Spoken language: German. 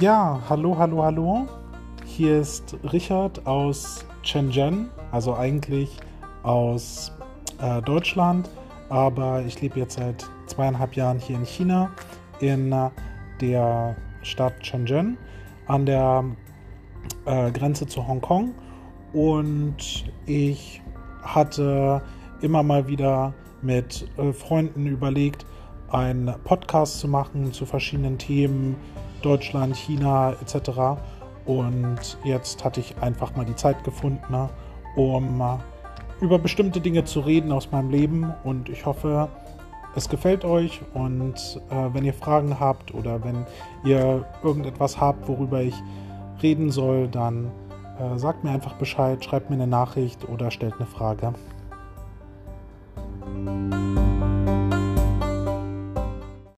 Ja, hallo, hallo, hallo. Hier ist Richard aus Shenzhen, also eigentlich aus äh, Deutschland, aber ich lebe jetzt seit zweieinhalb Jahren hier in China, in äh, der Stadt Shenzhen, an der äh, Grenze zu Hongkong. Und ich hatte immer mal wieder mit äh, Freunden überlegt, einen Podcast zu machen zu verschiedenen Themen, Deutschland, China etc. Und jetzt hatte ich einfach mal die Zeit gefunden, ne, um über bestimmte Dinge zu reden aus meinem Leben. Und ich hoffe, es gefällt euch. Und äh, wenn ihr Fragen habt oder wenn ihr irgendetwas habt, worüber ich reden soll, dann äh, sagt mir einfach Bescheid, schreibt mir eine Nachricht oder stellt eine Frage.